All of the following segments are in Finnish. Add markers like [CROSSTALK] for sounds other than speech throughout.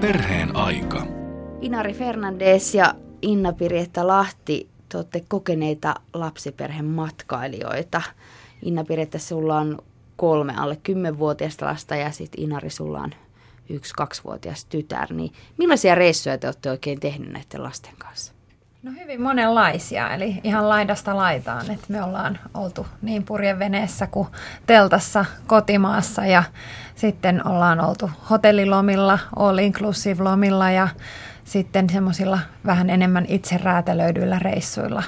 Perheen aika. Inari Fernandes ja Inna Pirietta Lahti, te olette kokeneita lapsiperheen matkailijoita. Inna Pirietta, sulla on kolme alle kymmenvuotiaista lasta ja sitten Inari, sulla on yksi kaksivuotias tytär. Niin millaisia reissuja te olette oikein tehnyt näiden lasten kanssa? No hyvin monenlaisia, eli ihan laidasta laitaan, että me ollaan oltu niin purjeveneessä kuin teltassa kotimaassa ja sitten ollaan oltu hotellilomilla, all inclusive lomilla ja sitten semmoisilla vähän enemmän itse räätälöidyillä reissuilla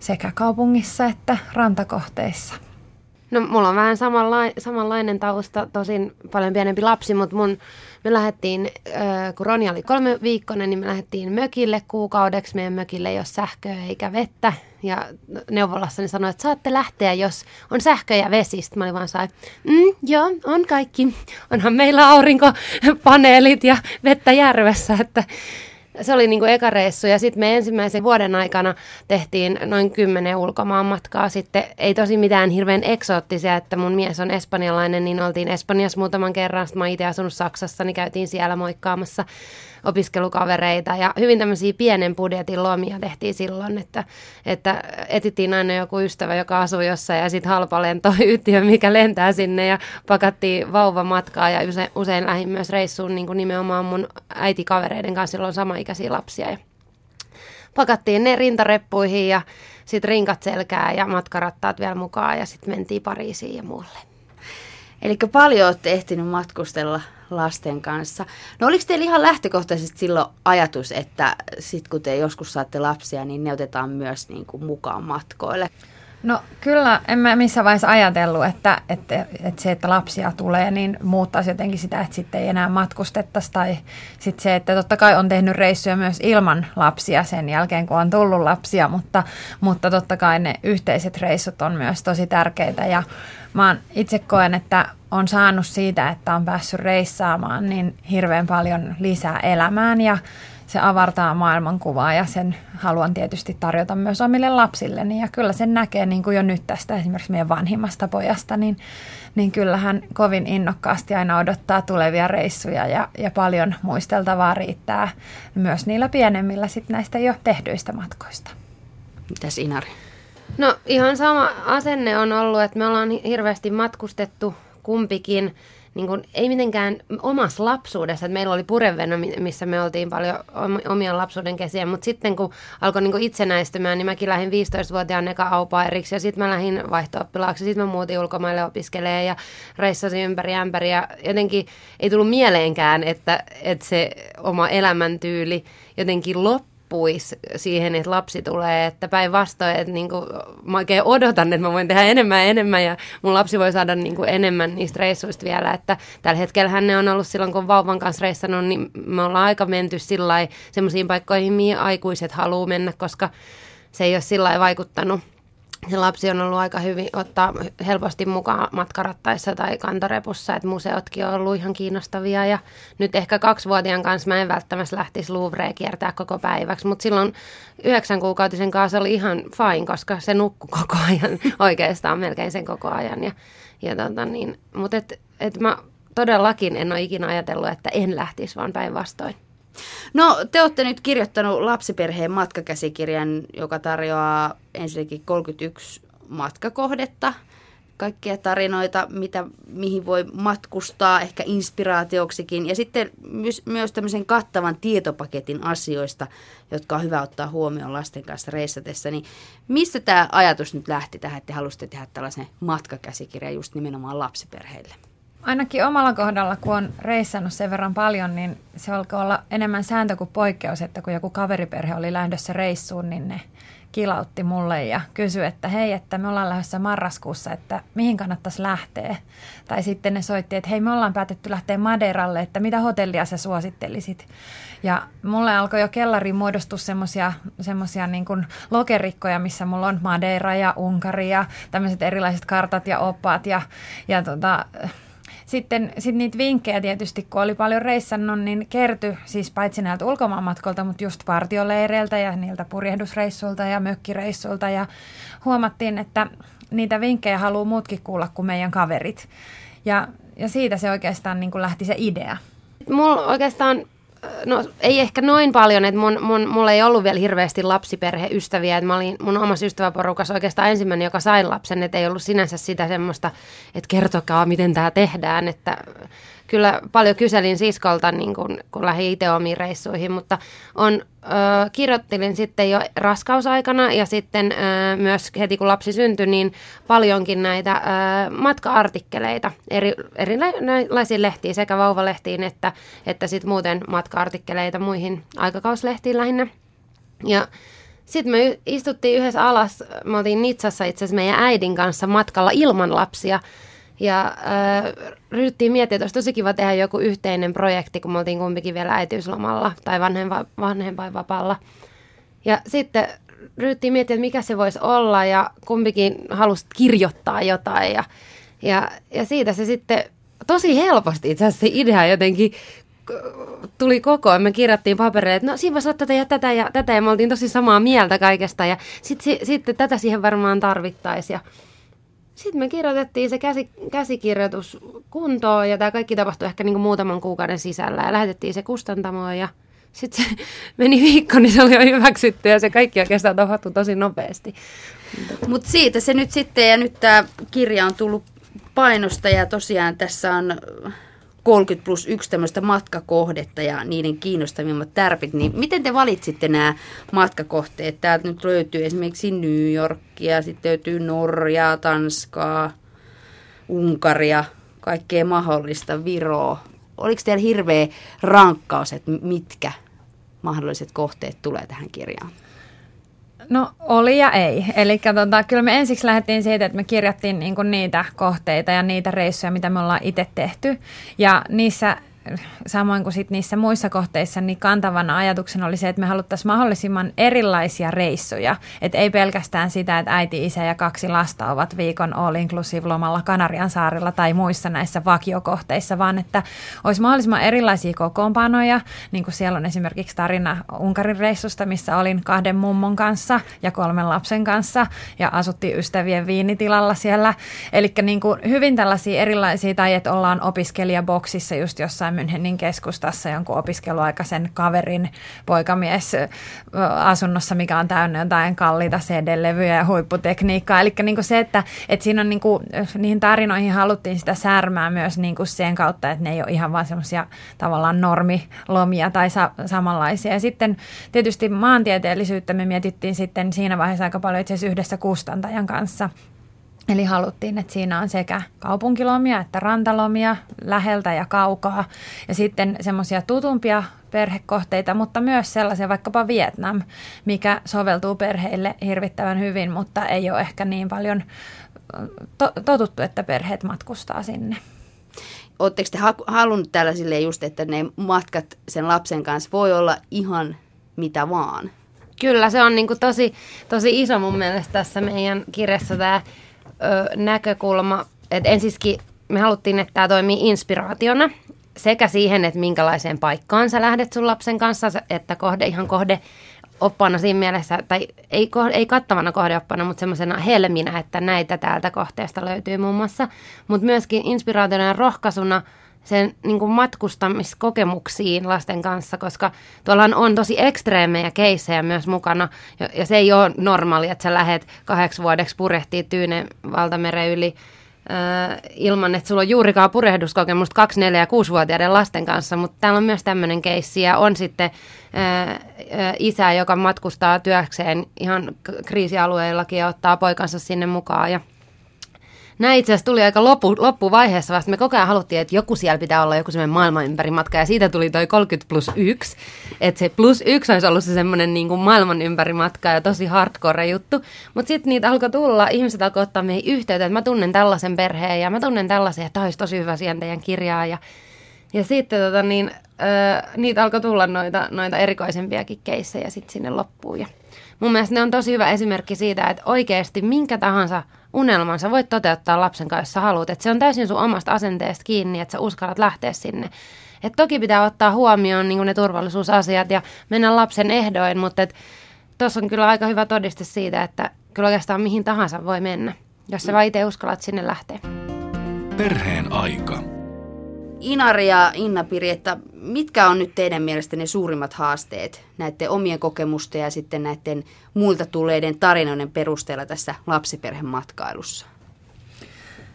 sekä kaupungissa että rantakohteissa. No mulla on vähän samanla- samanlainen tausta, tosin paljon pienempi lapsi, mutta mun, me lähdettiin, äh, kun Roni oli kolme viikkoinen, niin me lähdettiin mökille kuukaudeksi. Meidän mökille ei ole sähköä eikä vettä. Ja neuvolassa ne sanoi, että saatte lähteä, jos on sähkö ja vesi. Sitten mä olin vaan sai, mm, joo, on kaikki. Onhan meillä aurinkopaneelit ja vettä järvessä, että se oli niin kuin eka reissu ja sitten me ensimmäisen vuoden aikana tehtiin noin kymmenen ulkomaan matkaa. Sitten ei tosi mitään hirveän eksoottisia, että mun mies on espanjalainen, niin oltiin Espanjassa muutaman kerran. Sitten mä itse asunut Saksassa, niin käytiin siellä moikkaamassa opiskelukavereita ja hyvin tämmöisiä pienen budjetin lomia tehtiin silloin, että, että etittiin aina joku ystävä, joka asuu jossain ja sitten halpalentoyhtiö, mikä lentää sinne ja pakattiin vauvamatkaa ja usein, usein lähdin myös reissuun niin kuin nimenomaan mun äitikavereiden kanssa, silloin samaikäisiä lapsia ja pakattiin ne rintareppuihin ja sitten rinkat selkää ja matkarattaat vielä mukaan ja sitten mentiin Pariisiin ja muualle. Eli paljon olette ehtinyt matkustella lasten kanssa. No oliko teillä ihan lähtökohtaisesti silloin ajatus, että sit kun te joskus saatte lapsia, niin ne otetaan myös niin kuin mukaan matkoille? No kyllä, en mä missään vaiheessa ajatellut, että, että, että se, että lapsia tulee, niin muuttaisi jotenkin sitä, että sitten ei enää matkustettaisi. Tai sitten se, että totta kai on tehnyt reissuja myös ilman lapsia sen jälkeen, kun on tullut lapsia, mutta, mutta totta kai ne yhteiset reissut on myös tosi tärkeitä. Ja mä itse koen, että on saanut siitä, että on päässyt reissaamaan, niin hirveän paljon lisää elämään ja se avartaa maailmankuvaa ja sen haluan tietysti tarjota myös omille lapsilleni. Ja kyllä sen näkee niin kuin jo nyt tästä esimerkiksi meidän vanhimmasta pojasta, niin, niin kyllähän kovin innokkaasti aina odottaa tulevia reissuja ja, ja paljon muisteltavaa riittää myös niillä pienemmillä sit näistä jo tehdyistä matkoista. Mitäs Inari? No ihan sama asenne on ollut, että me ollaan hirveästi matkustettu kumpikin niin kuin, ei mitenkään omassa lapsuudessa, että meillä oli pureveno, missä me oltiin paljon omia lapsuuden kesiä, mutta sitten kun alkoi niin kuin itsenäistymään, niin mäkin lähdin 15-vuotiaan eka eriksi ja sitten mä lähdin vaihto-oppilaaksi, sitten mä muutin ulkomaille opiskelemaan ja reissasin ympäri ämpäri ja jotenkin ei tullut mieleenkään, että, että se oma elämäntyyli jotenkin loppui loppuisi siihen, että lapsi tulee, että päinvastoin, että niin kuin, mä oikein odotan, että mä voin tehdä enemmän ja enemmän ja mun lapsi voi saada niin kuin enemmän niistä reissuista vielä, että tällä hetkellä ne on ollut silloin, kun vauvan kanssa reissannut, niin me ollaan aika menty sillä semmoisiin paikkoihin, mihin aikuiset haluaa mennä, koska se ei ole sillä vaikuttanut se lapsi on ollut aika hyvin ottaa helposti mukaan matkarattaissa tai kantorepussa, että museotkin on ollut ihan kiinnostavia. Ja nyt ehkä kaksivuotiaan kanssa mä en välttämättä lähtisi Louvrea kiertää koko päiväksi, mutta silloin yhdeksän kuukautisen kanssa oli ihan fine, koska se nukkui [LAUGHS] koko ajan, oikeastaan melkein sen koko ajan. Ja, ja tota niin, mutta et, et mä todellakin en ole ikinä ajatellut, että en lähtisi, vaan päinvastoin. No, te olette nyt kirjoittanut lapsiperheen matkakäsikirjan, joka tarjoaa ensinnäkin 31 matkakohdetta, kaikkia tarinoita, mitä, mihin voi matkustaa, ehkä inspiraatioksikin. Ja sitten myös, myös tämmöisen kattavan tietopaketin asioista, jotka on hyvä ottaa huomioon lasten kanssa reissatessa. Niin mistä tämä ajatus nyt lähti tähän, että te halusitte tehdä tällaisen matkakäsikirjan just nimenomaan lapsiperheille? Ainakin omalla kohdalla, kun on reissannut sen verran paljon, niin se alkoi olla enemmän sääntö kuin poikkeus, että kun joku kaveriperhe oli lähdössä reissuun, niin ne kilautti mulle ja kysyi, että hei, että me ollaan lähdössä marraskuussa, että mihin kannattaisi lähteä. Tai sitten ne soitti, että hei, me ollaan päätetty lähteä Madeiralle, että mitä hotellia sä suosittelisit. Ja mulle alkoi jo kellariin muodostua semmoisia semmosia niin kuin lokerikkoja, missä mulla on Madeira ja Unkari ja tämmöiset erilaiset kartat ja oppaat ja, ja tota, sitten sit niitä vinkkejä tietysti, kun oli paljon reissannut, niin kerty siis paitsi näiltä ulkomaanmatkolta, mutta just partioleireiltä ja niiltä purjehdusreissulta ja mökkireissulta. Ja huomattiin, että niitä vinkkejä haluaa muutkin kuulla kuin meidän kaverit. Ja, ja siitä se oikeastaan niin kuin lähti se idea. Mulla oikeastaan no ei ehkä noin paljon, että mun, mun, mulla ei ollut vielä hirveästi lapsiperheystäviä, että mä olin mun omassa ystäväporukassa oikeastaan ensimmäinen, joka sai lapsen, että ei ollut sinänsä sitä semmoista, että kertokaa miten tämä tehdään, että kyllä paljon kyselin siskolta, niin kun, kun lähdin itse omiin reissuihin, mutta on, ö, kirjoittelin sitten jo raskausaikana ja sitten ö, myös heti kun lapsi syntyi, niin paljonkin näitä ö, matka-artikkeleita eri, erilaisiin lehtiin, sekä vauvalehtiin että, että sitten muuten matka-artikkeleita muihin aikakauslehtiin lähinnä. Ja sitten me istuttiin yhdessä alas, me oltiin Nitsassa itse asiassa meidän äidin kanssa matkalla ilman lapsia, ja äh, ryhdyttiin miettiä, että olisi tosi kiva tehdä joku yhteinen projekti, kun me oltiin kumpikin vielä äitiyslomalla tai vanhempa, vanhempainvapaalla. Ja sitten ryhdyttiin miettiä, että mikä se voisi olla ja kumpikin halusi kirjoittaa jotain. Ja, ja, ja siitä se sitten tosi helposti itse asiassa se idea jotenkin tuli koko Me kirjattiin paperille, että no siinä voisi olla tätä ja tätä ja tätä ja me oltiin tosi samaa mieltä kaikesta ja sitten sit, tätä siihen varmaan tarvittaisiin. Sitten me kirjoitettiin se käsi, käsikirjoitus kuntoon ja tämä kaikki tapahtui ehkä niin kuin muutaman kuukauden sisällä ja lähetettiin se kustantamoon ja sitten se [LAUGHS] meni viikko, niin se oli jo hyväksytty ja se kaikki oikeastaan tapahtui tosi nopeasti. Mutta siitä se nyt sitten ja nyt tämä kirja on tullut painosta ja tosiaan tässä on 30 plus yksi tämmöistä matkakohdetta ja niiden kiinnostavimmat tärpit, niin miten te valitsitte nämä matkakohteet? Täältä nyt löytyy esimerkiksi New Yorkia, sitten löytyy Norjaa, Tanskaa, Unkaria, kaikkea mahdollista, Viroa. Oliko teillä hirveä rankkaus, että mitkä mahdolliset kohteet tulee tähän kirjaan? No oli ja ei. Eli tota, kyllä me ensiksi lähdettiin siitä, että me kirjattiin niinku niitä kohteita ja niitä reissuja, mitä me ollaan itse tehty. Ja niissä samoin kuin sit niissä muissa kohteissa, niin kantavana ajatuksena oli se, että me haluttaisiin mahdollisimman erilaisia reissuja. Että ei pelkästään sitä, että äiti, isä ja kaksi lasta ovat viikon all inclusive lomalla Kanarian saarilla tai muissa näissä vakiokohteissa, vaan että olisi mahdollisimman erilaisia kokoonpanoja. Niin kuin siellä on esimerkiksi tarina Unkarin reissusta, missä olin kahden mummon kanssa ja kolmen lapsen kanssa ja asuttiin ystävien viinitilalla siellä. Eli niin hyvin tällaisia erilaisia, tai että ollaan opiskelijaboksissa just jossain Münchenin keskustassa jonkun opiskeluaikaisen kaverin poikamies asunnossa, mikä on täynnä jotain kalliita CD-levyjä ja huipputekniikkaa. Eli niin kuin se, että, että siinä on niin kuin, niihin tarinoihin haluttiin sitä särmää myös niin kuin sen kautta, että ne ei ole ihan vaan semmoisia tavallaan normilomia tai sa- samanlaisia. Ja sitten tietysti maantieteellisyyttä me mietittiin sitten siinä vaiheessa aika paljon itse asiassa yhdessä kustantajan kanssa – Eli haluttiin, että siinä on sekä kaupunkilomia että rantalomia läheltä ja kaukaa. Ja sitten semmoisia tutumpia perhekohteita, mutta myös sellaisia vaikkapa Vietnam, mikä soveltuu perheille hirvittävän hyvin, mutta ei ole ehkä niin paljon to- totuttu, että perheet matkustaa sinne. Oletteko te halunnut tällaisille just, että ne matkat sen lapsen kanssa voi olla ihan mitä vaan? Kyllä, se on niin kuin tosi, tosi iso mun mielestä tässä meidän kirjassa tämä ö, näkökulma, että ensiskin me haluttiin, että tämä toimii inspiraationa sekä siihen, että minkälaiseen paikkaan sä lähdet sun lapsen kanssa, että kohde, ihan kohde oppana siinä mielessä, tai ei, ei kattavana kohdeoppana, mutta semmoisena helminä, että näitä täältä kohteesta löytyy muun muassa, mutta myöskin inspiraationa ja rohkaisuna – sen niin kuin matkustamiskokemuksiin lasten kanssa, koska tuolla on tosi ekstreemejä keissejä myös mukana, ja, ja se ei ole normaali, että sä lähet kahdeksi vuodeksi purehtii Tyynen valtameren yli äh, ilman, että sulla on juurikaan purehduskokemusta 2, 4 ja 6-vuotiaiden lasten kanssa, mutta täällä on myös tämmöinen keissi, ja on sitten äh, isä, joka matkustaa työkseen ihan kriisialueillakin ja ottaa poikansa sinne mukaan, ja Nämä itse asiassa tuli aika loppu, loppuvaiheessa vasta. Me koko ajan haluttiin, että joku siellä pitää olla joku semmoinen maailman ympäri matka. Ja siitä tuli toi 30 plus 1. Että se plus 1 olisi ollut se semmoinen niin kuin maailman ympäri matka ja tosi hardcore juttu. Mutta sitten niitä alkoi tulla, ihmiset alkoi ottaa meihin yhteyttä, että mä tunnen tällaisen perheen ja mä tunnen tällaisen, että olisi tosi hyvä siihen teidän kirjaa. Ja, ja sitten tota, niin, ö, niitä alkoi tulla noita, noita erikoisempiakin keissejä sitten sinne loppuun. Ja mun mielestä ne on tosi hyvä esimerkki siitä, että oikeasti minkä tahansa – unelmansa voit toteuttaa lapsen kanssa, jos haluat. Että se on täysin sun omasta asenteesta kiinni, että sä uskallat lähteä sinne. Et toki pitää ottaa huomioon niin ne turvallisuusasiat ja mennä lapsen ehdoin, mutta tuossa on kyllä aika hyvä todiste siitä, että kyllä oikeastaan mihin tahansa voi mennä, jos sä vaan itse uskallat sinne lähteä. Perheen aika. Inari ja Inna-Piri, että mitkä on nyt teidän mielestä ne suurimmat haasteet näiden omien kokemusten ja sitten näiden muilta tulleiden tarinoiden perusteella tässä lapsiperhematkailussa?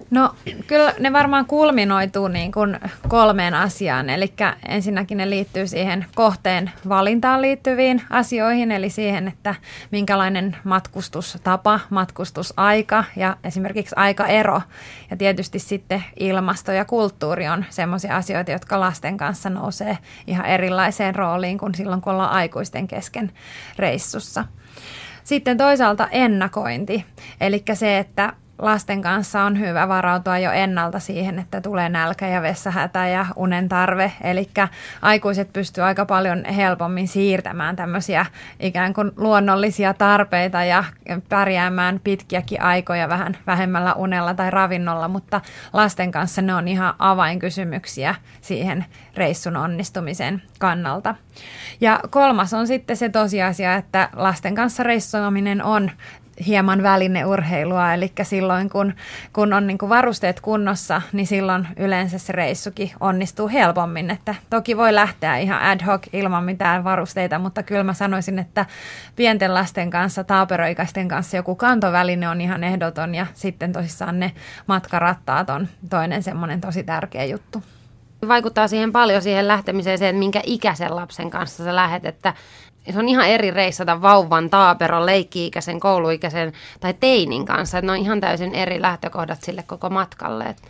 No kyllä ne varmaan kulminoituu niin kuin kolmeen asiaan. Eli ensinnäkin ne liittyy siihen kohteen valintaan liittyviin asioihin, eli siihen, että minkälainen matkustustapa, matkustusaika ja esimerkiksi aikaero. Ja tietysti sitten ilmasto ja kulttuuri on sellaisia asioita, jotka lasten kanssa nousee ihan erilaiseen rooliin kuin silloin, kun ollaan aikuisten kesken reissussa. Sitten toisaalta ennakointi, eli se, että lasten kanssa on hyvä varautua jo ennalta siihen, että tulee nälkä ja vessahätä ja unen tarve. Eli aikuiset pystyvät aika paljon helpommin siirtämään tämmöisiä ikään kuin luonnollisia tarpeita ja pärjäämään pitkiäkin aikoja vähän vähemmällä unella tai ravinnolla, mutta lasten kanssa ne on ihan avainkysymyksiä siihen reissun onnistumisen kannalta. Ja kolmas on sitten se tosiasia, että lasten kanssa reissuaminen on hieman välineurheilua, eli silloin kun, kun on niin kuin varusteet kunnossa, niin silloin yleensä se reissukin onnistuu helpommin. Että toki voi lähteä ihan ad hoc ilman mitään varusteita, mutta kyllä mä sanoisin, että pienten lasten kanssa, taaperoikaisten kanssa joku kantoväline on ihan ehdoton. Ja sitten tosissaan ne matkarattaat on toinen semmoinen tosi tärkeä juttu. Vaikuttaa siihen paljon siihen lähtemiseen se, että minkä ikäisen lapsen kanssa sä lähet, että se on ihan eri reissata vauvan, taaperon, leikki-ikäisen, kouluikäisen tai teinin kanssa. Että ne on ihan täysin eri lähtökohdat sille koko matkalle. Että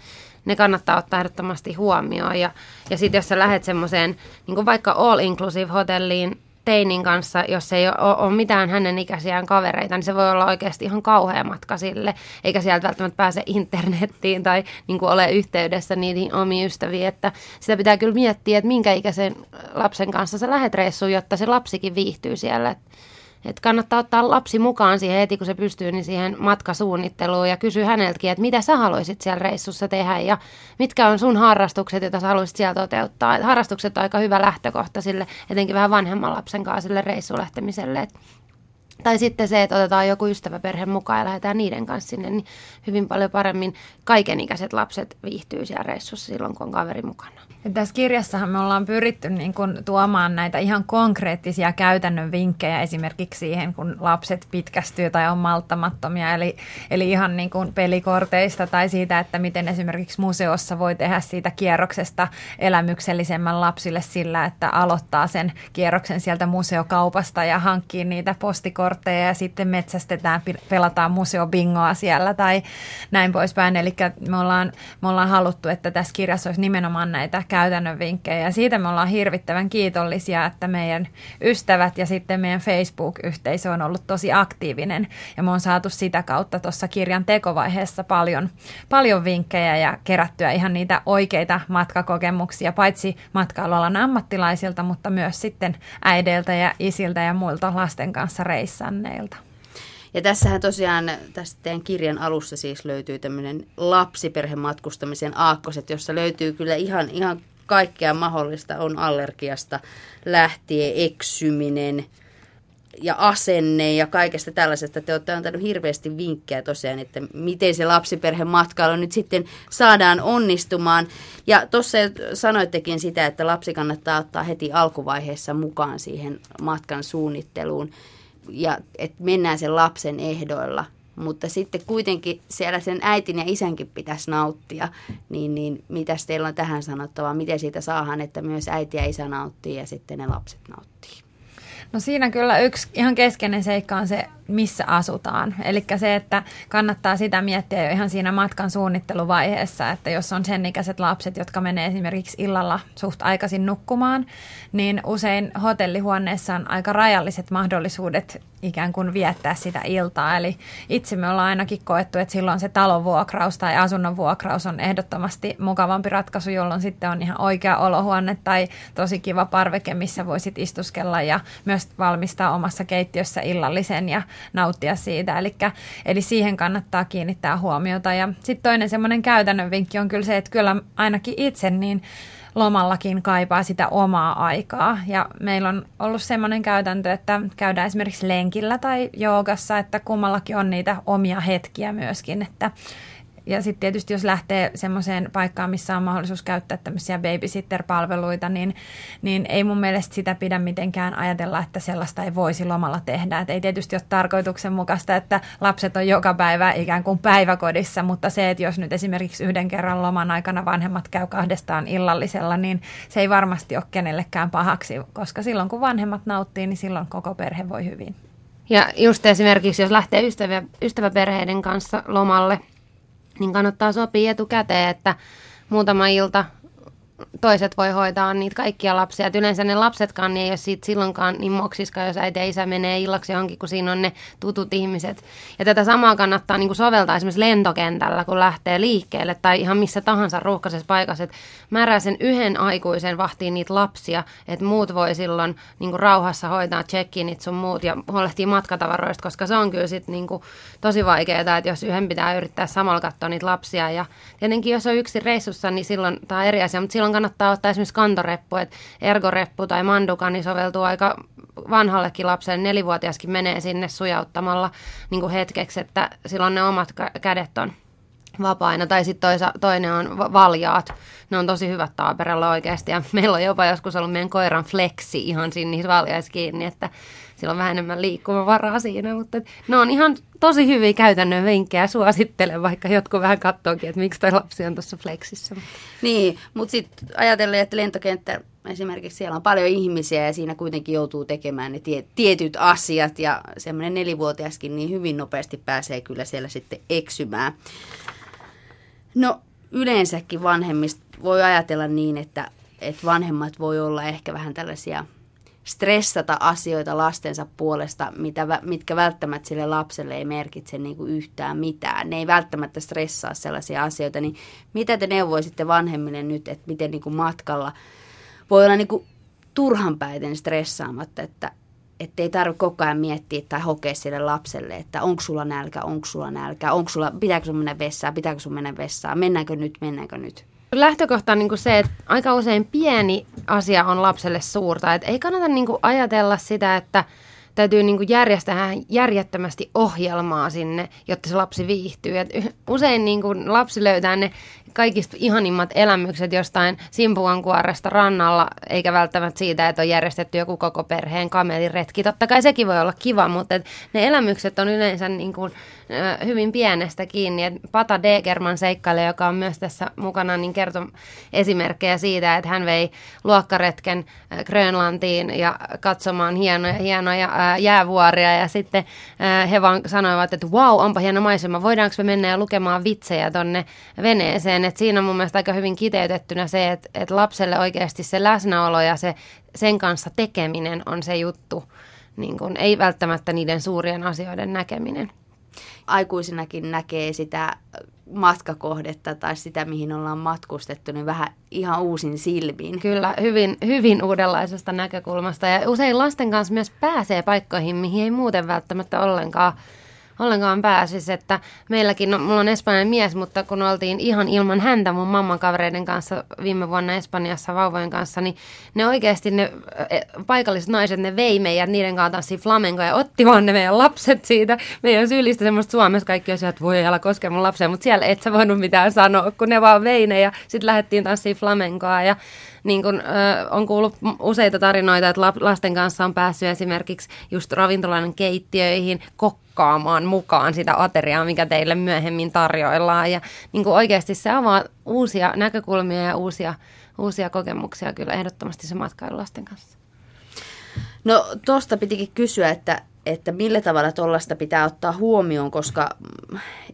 ne kannattaa ottaa ehdottomasti huomioon. Ja, ja sitten jos sä lähdet semmoiseen, niin vaikka all-inclusive hotelliin, teinin kanssa, jos ei ole, mitään hänen ikäisiään kavereita, niin se voi olla oikeasti ihan kauhea matka sille, eikä sieltä välttämättä pääse internettiin tai niin kuin ole yhteydessä niihin omiin ystäviin, että sitä pitää kyllä miettiä, että minkä ikäisen lapsen kanssa sä lähet reissuun, jotta se lapsikin viihtyy siellä. Että että kannattaa ottaa lapsi mukaan siihen heti, kun se pystyy, niin siihen matkasuunnitteluun ja kysyä häneltäkin, että mitä sä haluaisit siellä reissussa tehdä ja mitkä on sun harrastukset, joita sä haluaisit siellä toteuttaa. Et harrastukset on aika hyvä lähtökohta sille, etenkin vähän vanhemman lapsen kanssa sille reissulähtemiselle. Et tai sitten se, että otetaan joku ystäväperhe mukaan ja lähdetään niiden kanssa sinne, niin hyvin paljon paremmin kaikenikäiset lapset viihtyy siellä reissussa silloin, kun on kaveri mukana. Ja tässä kirjassahan me ollaan pyritty niin kuin tuomaan näitä ihan konkreettisia käytännön vinkkejä esimerkiksi siihen, kun lapset pitkästyy tai on malttamattomia. Eli, eli ihan niin kuin pelikorteista tai siitä, että miten esimerkiksi museossa voi tehdä siitä kierroksesta elämyksellisemmän lapsille sillä, että aloittaa sen kierroksen sieltä museokaupasta ja hankkii niitä postikortteja ja sitten metsästetään, pelataan museobingoa siellä tai näin poispäin. Eli me ollaan, me ollaan haluttu, että tässä kirjassa olisi nimenomaan näitä käytännön vinkkejä. Ja siitä me ollaan hirvittävän kiitollisia, että meidän ystävät ja sitten meidän Facebook-yhteisö on ollut tosi aktiivinen. Ja me on saatu sitä kautta tuossa kirjan tekovaiheessa paljon, paljon vinkkejä ja kerättyä ihan niitä oikeita matkakokemuksia, paitsi matkailualan ammattilaisilta, mutta myös sitten äideiltä ja isiltä ja muilta lasten kanssa reissanneilta. Ja tässähän tosiaan tästä teidän kirjan alussa siis löytyy tämmöinen lapsiperhematkustamisen aakkoset, jossa löytyy kyllä ihan, ihan kaikkea mahdollista. On allergiasta lähtien, eksyminen ja asenne ja kaikesta tällaisesta. Te olette antanut hirveästi vinkkejä tosiaan, että miten se lapsiperhematkailu nyt sitten saadaan onnistumaan. Ja tuossa sanoittekin sitä, että lapsi kannattaa ottaa heti alkuvaiheessa mukaan siihen matkan suunnitteluun ja että mennään sen lapsen ehdoilla. Mutta sitten kuitenkin siellä sen äitin ja isänkin pitäisi nauttia, niin, niin mitäs teillä on tähän sanottavaa? Miten siitä saahan, että myös äiti ja isä nauttii ja sitten ne lapset nauttii? No siinä kyllä yksi ihan keskeinen seikka on se missä asutaan. Eli se, että kannattaa sitä miettiä jo ihan siinä matkan suunnitteluvaiheessa, että jos on sen ikäiset lapset, jotka menee esimerkiksi illalla suht aikaisin nukkumaan, niin usein hotellihuoneessa on aika rajalliset mahdollisuudet ikään kuin viettää sitä iltaa. Eli itse me ollaan ainakin koettu, että silloin se talon vuokraus tai asunnon vuokraus on ehdottomasti mukavampi ratkaisu, jolloin sitten on ihan oikea olohuone tai tosi kiva parveke, missä voisit istuskella ja myös valmistaa omassa keittiössä illallisen ja nauttia siitä. Elikkä, eli siihen kannattaa kiinnittää huomiota. Ja sitten toinen semmoinen käytännön vinkki on kyllä se, että kyllä ainakin itse niin lomallakin kaipaa sitä omaa aikaa. Ja meillä on ollut semmoinen käytäntö, että käydään esimerkiksi lenkillä tai joogassa, että kummallakin on niitä omia hetkiä myöskin, että ja sitten tietysti jos lähtee semmoiseen paikkaan, missä on mahdollisuus käyttää tämmöisiä babysitter-palveluita, niin, niin ei mun mielestä sitä pidä mitenkään ajatella, että sellaista ei voisi lomalla tehdä. Et ei tietysti ole tarkoituksenmukaista, että lapset on joka päivä ikään kuin päiväkodissa, mutta se, että jos nyt esimerkiksi yhden kerran loman aikana vanhemmat käy kahdestaan illallisella, niin se ei varmasti ole kenellekään pahaksi, koska silloin kun vanhemmat nauttii, niin silloin koko perhe voi hyvin. Ja just esimerkiksi, jos lähtee ystävä, ystäväperheiden kanssa lomalle, niin kannattaa sopia etukäteen, että muutama ilta toiset voi hoitaa niitä kaikkia lapsia. Et yleensä ne lapsetkaan niin ei ole siitä silloinkaan niin moksiska, jos äiti ja isä menee illaksi johonkin, kun siinä on ne tutut ihmiset. Ja tätä samaa kannattaa niin kuin soveltaa esimerkiksi lentokentällä, kun lähtee liikkeelle tai ihan missä tahansa ruuhkaisessa paikassa. Että määrää sen yhden aikuisen vahtiin niitä lapsia, että muut voi silloin niin kuin rauhassa hoitaa check-init sun muut ja huolehtii matkatavaroista, koska se on kyllä sit niin kuin tosi vaikeaa, että jos yhden pitää yrittää samalla katsoa niitä lapsia. Ja tietenkin jos on yksi reissussa, niin silloin tämä on eri asia, mutta silloin silloin kannattaa ottaa esimerkiksi kantoreppu, että ergoreppu tai manduka niin soveltuu aika vanhallekin lapselle. Nelivuotiaskin menee sinne sujauttamalla niin kuin hetkeksi, että silloin ne omat kädet on vapaina. Tai sitten toinen on valjaat. Ne on tosi hyvät taaperella oikeasti. Ja meillä on jopa joskus ollut meidän koiran flexi ihan siinä niissä että sillä on vähän enemmän liikkumavaraa siinä. Mutta ne on ihan tosi hyviä käytännön vinkkejä. Suosittelen, vaikka jotkut vähän katsoakin, että miksi toi lapsi on tuossa flexissä. Niin, mutta sitten ajatellen, että lentokenttä esimerkiksi siellä on paljon ihmisiä ja siinä kuitenkin joutuu tekemään ne tie, tietyt asiat ja semmoinen nelivuotiaskin niin hyvin nopeasti pääsee kyllä siellä sitten eksymään. No yleensäkin vanhemmista voi ajatella niin, että, että vanhemmat voi olla ehkä vähän tällaisia stressata asioita lastensa puolesta, mitä, mitkä välttämättä sille lapselle ei merkitse niin kuin yhtään mitään. Ne ei välttämättä stressaa sellaisia asioita, niin mitä te neuvoisitte vanhemmille nyt, että miten niin kuin matkalla voi olla niin kuin turhanpäiten stressaamatta, että, että ei tarvitse koko ajan miettiä tai hokea sille lapselle, että onko sulla nälkä, onko sulla nälkä, onko sulla, pitääkö sun mennä vessaan, pitääkö sun mennä vessaan, mennäänkö nyt, mennäänkö nyt. Lähtökohta on niin se, että aika usein pieni asia on lapselle suurta. Et ei kannata niin ajatella sitä, että täytyy niin järjestää järjettömästi ohjelmaa sinne, jotta se lapsi viihtyy. Et usein niin lapsi löytää ne kaikista ihanimmat elämykset jostain Simpuan kuoresta rannalla, eikä välttämättä siitä, että on järjestetty joku koko perheen kameliretki. Totta kai sekin voi olla kiva, mutta ne elämykset on yleensä niin kuin, hyvin pienestä kiinni. Et Pata Degerman seikkailija, joka on myös tässä mukana, niin kertoi esimerkkejä siitä, että hän vei luokkaretken Grönlantiin ja katsomaan hienoja, hienoja jäävuoria ja sitten he vaan sanoivat, että wow, onpa hieno maisema, voidaanko me mennä ja lukemaan vitsejä tonne veneeseen. Et siinä on mun mielestä aika hyvin kiteytettynä se, että, että lapselle oikeasti se läsnäolo ja se, sen kanssa tekeminen on se juttu, niin kun, ei välttämättä niiden suurien asioiden näkeminen aikuisinakin näkee sitä matkakohdetta tai sitä, mihin ollaan matkustettu, niin vähän ihan uusin silmiin. Kyllä, hyvin, hyvin uudenlaisesta näkökulmasta. Ja usein lasten kanssa myös pääsee paikkoihin, mihin ei muuten välttämättä ollenkaan ollenkaan pääsisi, että meilläkin, no, mulla on espanjan mies, mutta kun oltiin ihan ilman häntä mun mamman kavereiden kanssa viime vuonna Espanjassa vauvojen kanssa, niin ne oikeasti ne e, paikalliset naiset, ne vei meidät niiden kanssa tanssiin flamenco ja otti vaan ne meidän lapset siitä. Meidän syyllistä semmoista Suomessa kaikki on että voi älä koske mun lapsia, mutta siellä et sä voinut mitään sanoa, kun ne vaan vei ne ja sitten lähdettiin tanssiin flamencoa ja niin kun, ö, on kuullut useita tarinoita, että lasten kanssa on päässyt esimerkiksi just ravintolan keittiöihin kokkaamaan mukaan sitä ateriaa, mikä teille myöhemmin tarjoillaan. Ja niin oikeasti se avaa uusia näkökulmia ja uusia, uusia kokemuksia kyllä ehdottomasti se matkailu lasten kanssa. No tuosta pitikin kysyä, että että millä tavalla tuollaista pitää ottaa huomioon, koska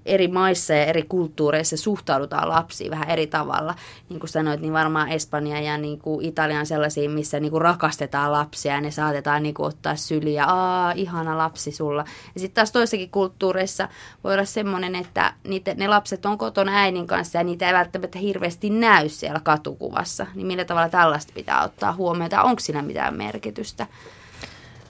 eri maissa ja eri kulttuureissa suhtaudutaan lapsiin vähän eri tavalla. Niin kuin sanoit, niin varmaan Espanja ja niin kuin Italia on sellaisia, missä niin kuin rakastetaan lapsia ja ne saatetaan niin kuin ottaa syliin ja aa, ihana lapsi sulla. Ja sitten taas toissakin kulttuureissa voi olla semmoinen, että niitä, ne lapset on kotona äidin kanssa ja niitä ei välttämättä hirveästi näy siellä katukuvassa. Niin millä tavalla tällaista pitää ottaa huomioon, onko siinä mitään merkitystä?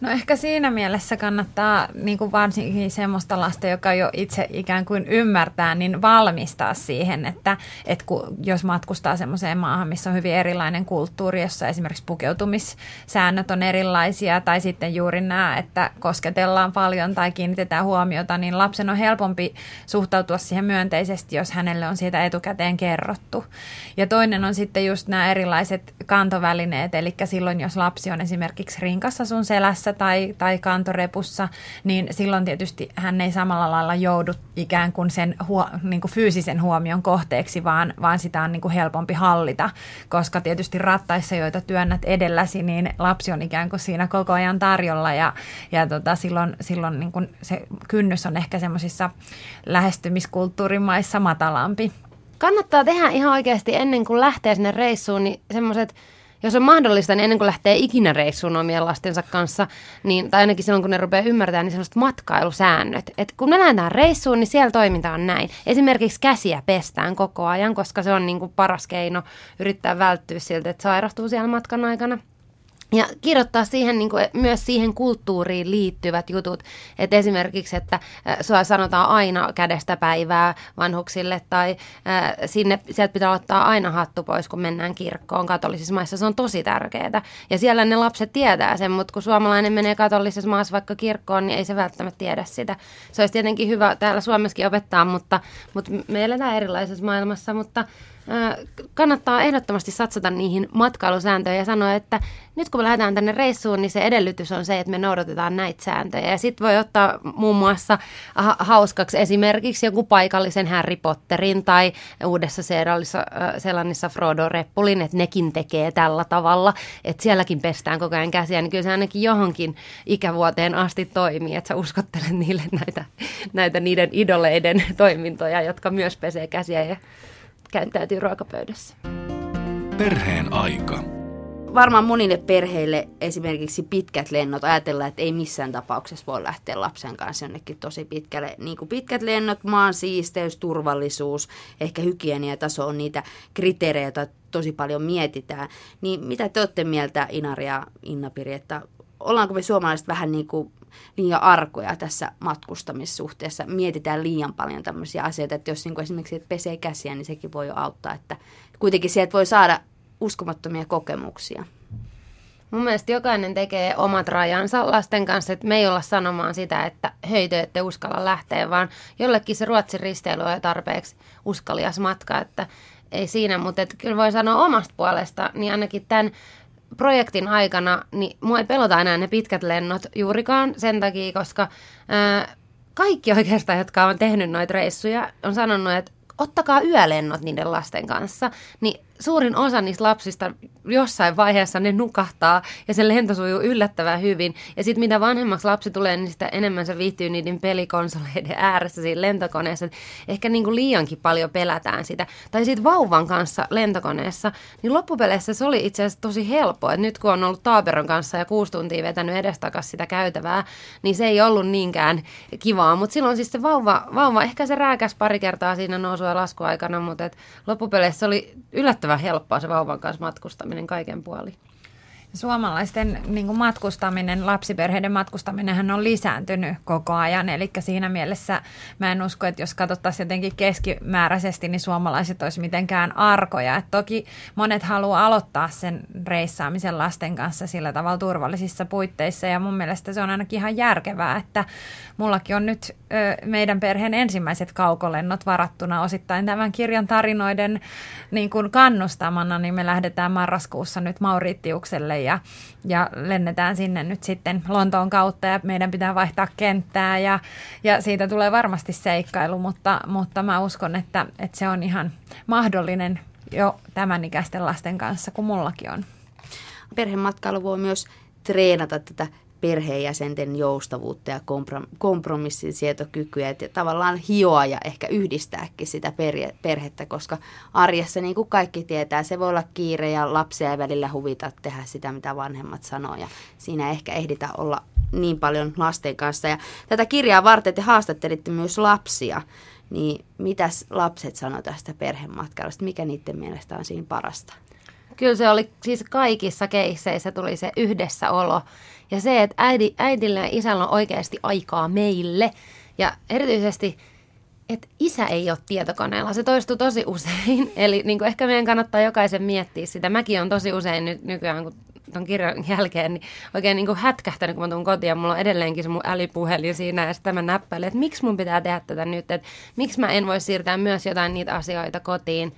No ehkä siinä mielessä kannattaa niin kuin varsinkin semmoista lasta, joka jo itse ikään kuin ymmärtää, niin valmistaa siihen, että, että kun, jos matkustaa semmoiseen maahan, missä on hyvin erilainen kulttuuri, jossa esimerkiksi pukeutumissäännöt on erilaisia, tai sitten juuri nämä, että kosketellaan paljon tai kiinnitetään huomiota, niin lapsen on helpompi suhtautua siihen myönteisesti, jos hänelle on siitä etukäteen kerrottu. Ja toinen on sitten just nämä erilaiset kantovälineet, eli silloin jos lapsi on esimerkiksi rinkassa sun selässä tai, tai kantorepussa, niin silloin tietysti hän ei samalla lailla joudu ikään kuin sen huo, niin kuin fyysisen huomion kohteeksi, vaan, vaan sitä on niin kuin helpompi hallita, koska tietysti rattaissa, joita työnnät edelläsi, niin lapsi on ikään kuin siinä koko ajan tarjolla ja, ja tota, silloin, silloin niin kuin se kynnys on ehkä semmoisissa lähestymiskulttuurimaissa matalampi. Kannattaa tehdä ihan oikeasti ennen kuin lähtee sinne reissuun, niin semmoiset, jos on mahdollista, niin ennen kuin lähtee ikinä reissuun omien lastensa kanssa, niin, tai ainakin silloin kun ne rupeaa ymmärtämään, niin semmoiset matkailusäännöt. Et kun me lähdetään reissuun, niin siellä toiminta on näin. Esimerkiksi käsiä pestään koko ajan, koska se on niin kuin paras keino yrittää välttyä siltä, että sairastuu siellä matkan aikana. Ja kirjoittaa siihen niin kuin, myös siihen kulttuuriin liittyvät jutut. Että esimerkiksi, että sua sanotaan aina kädestä päivää vanhuksille tai äh, sinne, sieltä pitää ottaa aina hattu pois, kun mennään kirkkoon katolisissa maissa. Se on tosi tärkeää. Ja siellä ne lapset tietää sen, mutta kun suomalainen menee katolisessa maassa vaikka kirkkoon, niin ei se välttämättä tiedä sitä. Se olisi tietenkin hyvä täällä Suomessakin opettaa, mutta, mutta me eletään erilaisessa maailmassa, mutta kannattaa ehdottomasti satsata niihin matkailusääntöihin ja sanoa, että nyt kun me lähdetään tänne reissuun, niin se edellytys on se, että me noudatetaan näitä sääntöjä. Ja sitten voi ottaa muun muassa ha- hauskaksi esimerkiksi joku paikallisen Harry Potterin tai Uudessa Seelannissa Frodo Reppulin, että nekin tekee tällä tavalla, että sielläkin pestään koko ajan käsiä, niin kyllä se ainakin johonkin ikävuoteen asti toimii, että sä uskottelet niille näitä, näitä niiden idoleiden toimintoja, jotka myös pesee käsiä ja käyttäytyy ruokapöydässä. Perheen aika. Varmaan monille perheille esimerkiksi pitkät lennot, ajatellaan, että ei missään tapauksessa voi lähteä lapsen kanssa jonnekin tosi pitkälle. Niin kuin pitkät lennot, maan siisteys, turvallisuus, ehkä hygieniataso on niitä kriteerejä, joita tosi paljon mietitään. Niin mitä te olette mieltä, Inari ja Innapiri, että ollaanko me suomalaiset vähän niin kuin liian arkoja tässä matkustamissuhteessa. Mietitään liian paljon tämmöisiä asioita, että jos niin kuin esimerkiksi että pesee käsiä, niin sekin voi jo auttaa, että kuitenkin sieltä voi saada uskomattomia kokemuksia. Mun mielestä jokainen tekee omat rajansa lasten kanssa, että me ei olla sanomaan sitä, että hei te ette uskalla lähteä, vaan jollekin se Ruotsin risteily on tarpeeksi uskalias matka, että ei siinä, mutta että kyllä voi sanoa omasta puolesta, niin ainakin tämän projektin aikana, niin mua ei pelota enää ne pitkät lennot juurikaan sen takia, koska ää, kaikki oikeastaan, jotka on tehnyt noita reissuja, on sanonut, että ottakaa yölennot niiden lasten kanssa, niin suurin osa niistä lapsista jossain vaiheessa ne nukahtaa ja se lento sujuu yllättävän hyvin. Ja sitten mitä vanhemmaksi lapsi tulee, niin sitä enemmän se viihtyy niiden pelikonsoleiden ääressä siinä lentokoneessa. Ehkä niin kuin liiankin paljon pelätään sitä. Tai sitten vauvan kanssa lentokoneessa, niin loppupeleissä se oli itse asiassa tosi helppo. Et nyt kun on ollut Taaperon kanssa ja kuusi tuntia vetänyt edestakas sitä käytävää, niin se ei ollut niinkään kivaa. Mutta silloin siis se vauva, vauva, ehkä se rääkäs pari kertaa siinä nousu- ja laskuaikana, mutta loppupeleissä se oli yllättävän helppoa se vauvan kanssa matkustaminen kaiken puoli. Suomalaisten niin kuin matkustaminen, lapsiperheiden matkustaminen on lisääntynyt koko ajan. Eli siinä mielessä mä en usko, että jos katsottaisiin jotenkin keskimääräisesti, niin suomalaiset olisi mitenkään arkoja. Et toki monet haluaa aloittaa sen reissaamisen lasten kanssa sillä tavalla turvallisissa puitteissa. Ja mun mielestä se on ainakin ihan järkevää, että mullakin on nyt ö, meidän perheen ensimmäiset kaukolennot varattuna osittain tämän kirjan tarinoiden niin kuin kannustamana, niin me lähdetään marraskuussa nyt Mauritiukselle ja, ja lennetään sinne nyt sitten Lontoon kautta ja meidän pitää vaihtaa kenttää ja, ja siitä tulee varmasti seikkailu, mutta, mutta mä uskon, että, että se on ihan mahdollinen jo tämän ikäisten lasten kanssa kuin mullakin on. Perhematkailu voi myös treenata tätä perheenjäsenten joustavuutta ja kompromissin sietokykyä, että tavallaan hioa ja ehkä yhdistääkin sitä perhe, perhettä, koska arjessa, niin kuin kaikki tietää, se voi olla kiire ja lapsia ei välillä huvita tehdä sitä, mitä vanhemmat sanoo, ja siinä ehkä ehditä olla niin paljon lasten kanssa. Ja tätä kirjaa varten te haastattelitte myös lapsia, niin mitäs lapset sanoo tästä perhematkailusta, mikä niiden mielestä on siinä parasta? Kyllä se oli siis kaikissa keisseissä tuli se yhdessäolo. Ja se, että äidi, äidillä ja isällä on oikeasti aikaa meille. Ja erityisesti, että isä ei ole tietokoneella. Se toistuu tosi usein. [LAUGHS] Eli niin kuin ehkä meidän kannattaa jokaisen miettiä sitä. Mäkin on tosi usein nyt nykyään, kun ton kirjan [LAUGHS] jälkeen, niin oikein niin kuin hätkähtänyt, kun mä tuun kotiin ja mulla on edelleenkin se mun älypuhelin siinä ja sitten mä näppäilen, että miksi mun pitää tehdä tätä nyt, että miksi mä en voi siirtää myös jotain niitä asioita kotiin,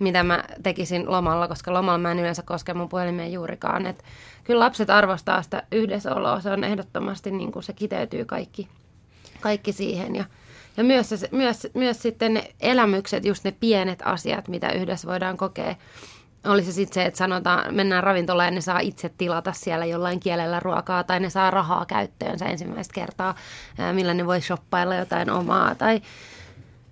mitä mä tekisin lomalla, koska lomalla mä en yleensä koske mun puhelimeen juurikaan. Et kyllä lapset arvostaa sitä yhdessäoloa, se on ehdottomasti, niin kuin se kiteytyy kaikki, kaikki siihen ja ja myös, se, myös, myös sitten ne elämykset, just ne pienet asiat, mitä yhdessä voidaan kokea. Oli se sitten se, että sanotaan, mennään ravintolaan ja ne saa itse tilata siellä jollain kielellä ruokaa tai ne saa rahaa käyttöönsä ensimmäistä kertaa, millä ne voi shoppailla jotain omaa. Tai...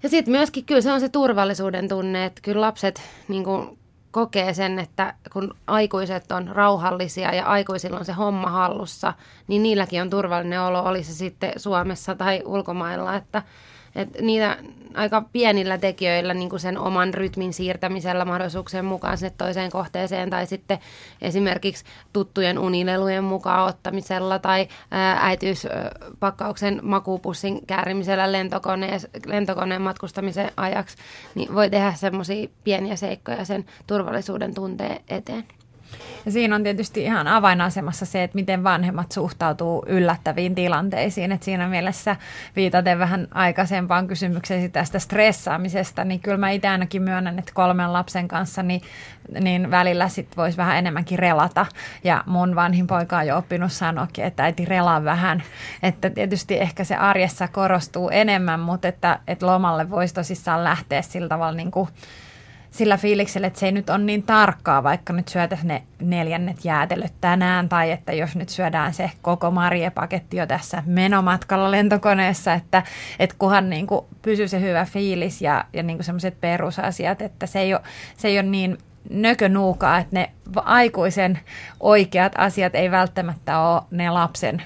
Ja sitten myöskin kyllä se on se turvallisuuden tunne, että kyllä lapset niin kuin, kokee sen, että kun aikuiset on rauhallisia ja aikuisilla on se homma hallussa, niin niilläkin on turvallinen olo, oli se sitten Suomessa tai ulkomailla, että et niitä aika pienillä tekijöillä niin kuin sen oman rytmin siirtämisellä mahdollisuuksien mukaan sinne toiseen kohteeseen tai sitten esimerkiksi tuttujen unilelujen mukaan ottamisella tai äitiyspakkauksen makuupussin käärimisellä lentokoneen, lentokoneen matkustamisen ajaksi, niin voi tehdä semmoisia pieniä seikkoja sen turvallisuuden tunteen eteen. Ja siinä on tietysti ihan avainasemassa se, että miten vanhemmat suhtautuu yllättäviin tilanteisiin. Että siinä mielessä viitaten vähän aikaisempaan kysymykseen tästä stressaamisesta, niin kyllä mä itse ainakin myönnän, että kolmen lapsen kanssa niin, niin välillä sit voisi vähän enemmänkin relata. Ja mun vanhin poika on jo oppinut sanoakin, että äiti relaa vähän. Että tietysti ehkä se arjessa korostuu enemmän, mutta että, että lomalle voisi tosissaan lähteä sillä tavalla niin kuin sillä fiiliksellä, että se ei nyt ole niin tarkkaa, vaikka nyt syötäisiin ne neljännet jäätelöt tänään, tai että jos nyt syödään se koko Marie-paketti jo tässä menomatkalla lentokoneessa, että, että kunhan niin kuin pysyy se hyvä fiilis ja, ja niin semmoiset perusasiat, että se ei ole, se ei ole niin nökönuukaa, että ne aikuisen oikeat asiat ei välttämättä ole ne lapsen,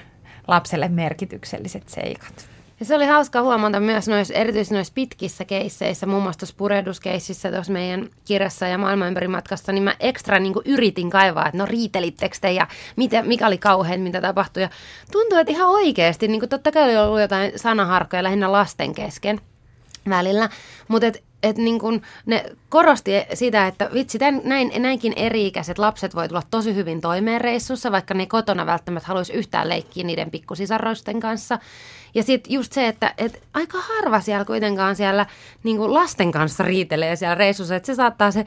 lapselle merkitykselliset seikat. Ja se oli hauska huomata myös noissa, erityisesti noissa pitkissä keisseissä, muun muassa tuossa purehduskeississä tuossa meidän kirjassa ja maailmanympärimatkassa, niin mä ekstra niin yritin kaivaa, että no riitelittekö te ja mitä, mikä oli kauhean, mitä tapahtui. Ja tuntuu, että ihan oikeasti, niin totta kai oli ollut jotain sanaharkkoja lähinnä lasten kesken välillä, mutta et, et niin kun ne korosti sitä, että vitsi, tämän, näin, näinkin eri-ikäiset lapset voi tulla tosi hyvin toimeen reissussa, vaikka ne kotona välttämättä haluaisi yhtään leikkiä niiden pikkusisarroisten kanssa. Ja sitten just se, että et aika harva siellä kuitenkaan siellä niin lasten kanssa riitelee siellä reissussa, että se saattaa se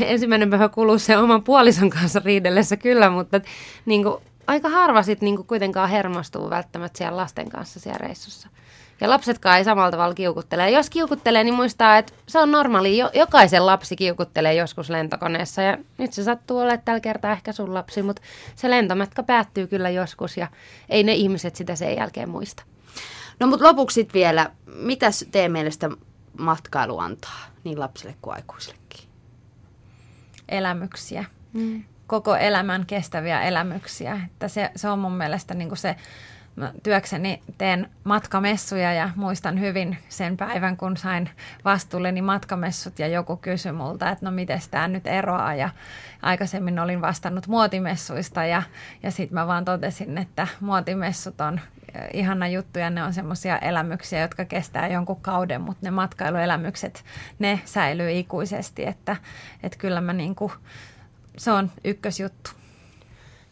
ensimmäinen päivä kulua se oman puolison kanssa riidellessä kyllä, mutta et, niin kuin, aika harva sitten niin kuitenkaan hermostuu välttämättä siellä lasten kanssa siellä reissussa. Ja lapsetkaan ei samalla tavalla kiukuttele. Ja jos kiukuttelee, niin muistaa, että se on normaali. Jokaisen lapsi kiukuttelee joskus lentokoneessa. Ja nyt se sattuu olla tällä kertaa ehkä sun lapsi, mutta se lentomatka päättyy kyllä joskus ja ei ne ihmiset sitä sen jälkeen muista. No mutta lopuksi vielä, mitä teidän mielestä matkailu antaa niin lapsille kuin aikuisillekin? Elämyksiä. Mm. Koko elämän kestäviä elämyksiä. Että se, se on mun mielestä niin kuin se Mä työkseni teen matkamessuja ja muistan hyvin sen päivän, kun sain vastuulleni matkamessut ja joku kysyi multa, että no miten tämä nyt eroaa ja aikaisemmin olin vastannut muotimessuista ja, ja sitten mä vaan totesin, että muotimessut on eh, ihana juttu ja ne on semmoisia elämyksiä, jotka kestää jonkun kauden, mutta ne matkailuelämykset, ne säilyy ikuisesti, että, että kyllä mä niinku, se on ykkösjuttu.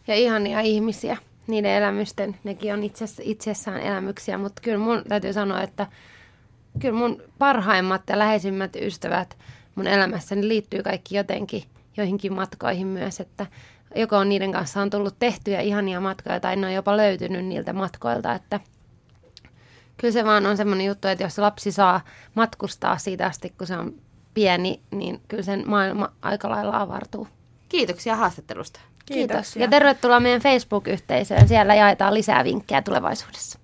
Ja ihania ihmisiä niiden elämysten, nekin on itse, itsessään elämyksiä, mutta kyllä mun täytyy sanoa, että kyllä mun parhaimmat ja läheisimmät ystävät mun elämässäni liittyy kaikki jotenkin joihinkin matkoihin myös, että joko on niiden kanssa on tullut tehtyjä ihania matkoja tai ne on jopa löytynyt niiltä matkoilta, että kyllä se vaan on semmoinen juttu, että jos lapsi saa matkustaa siitä asti, kun se on pieni, niin kyllä sen maailma aika lailla avartuu. Kiitoksia haastattelusta. Kiitos. Kiitos. Ja tervetuloa meidän Facebook-yhteisöön. Siellä jaetaan lisää vinkkejä tulevaisuudessa.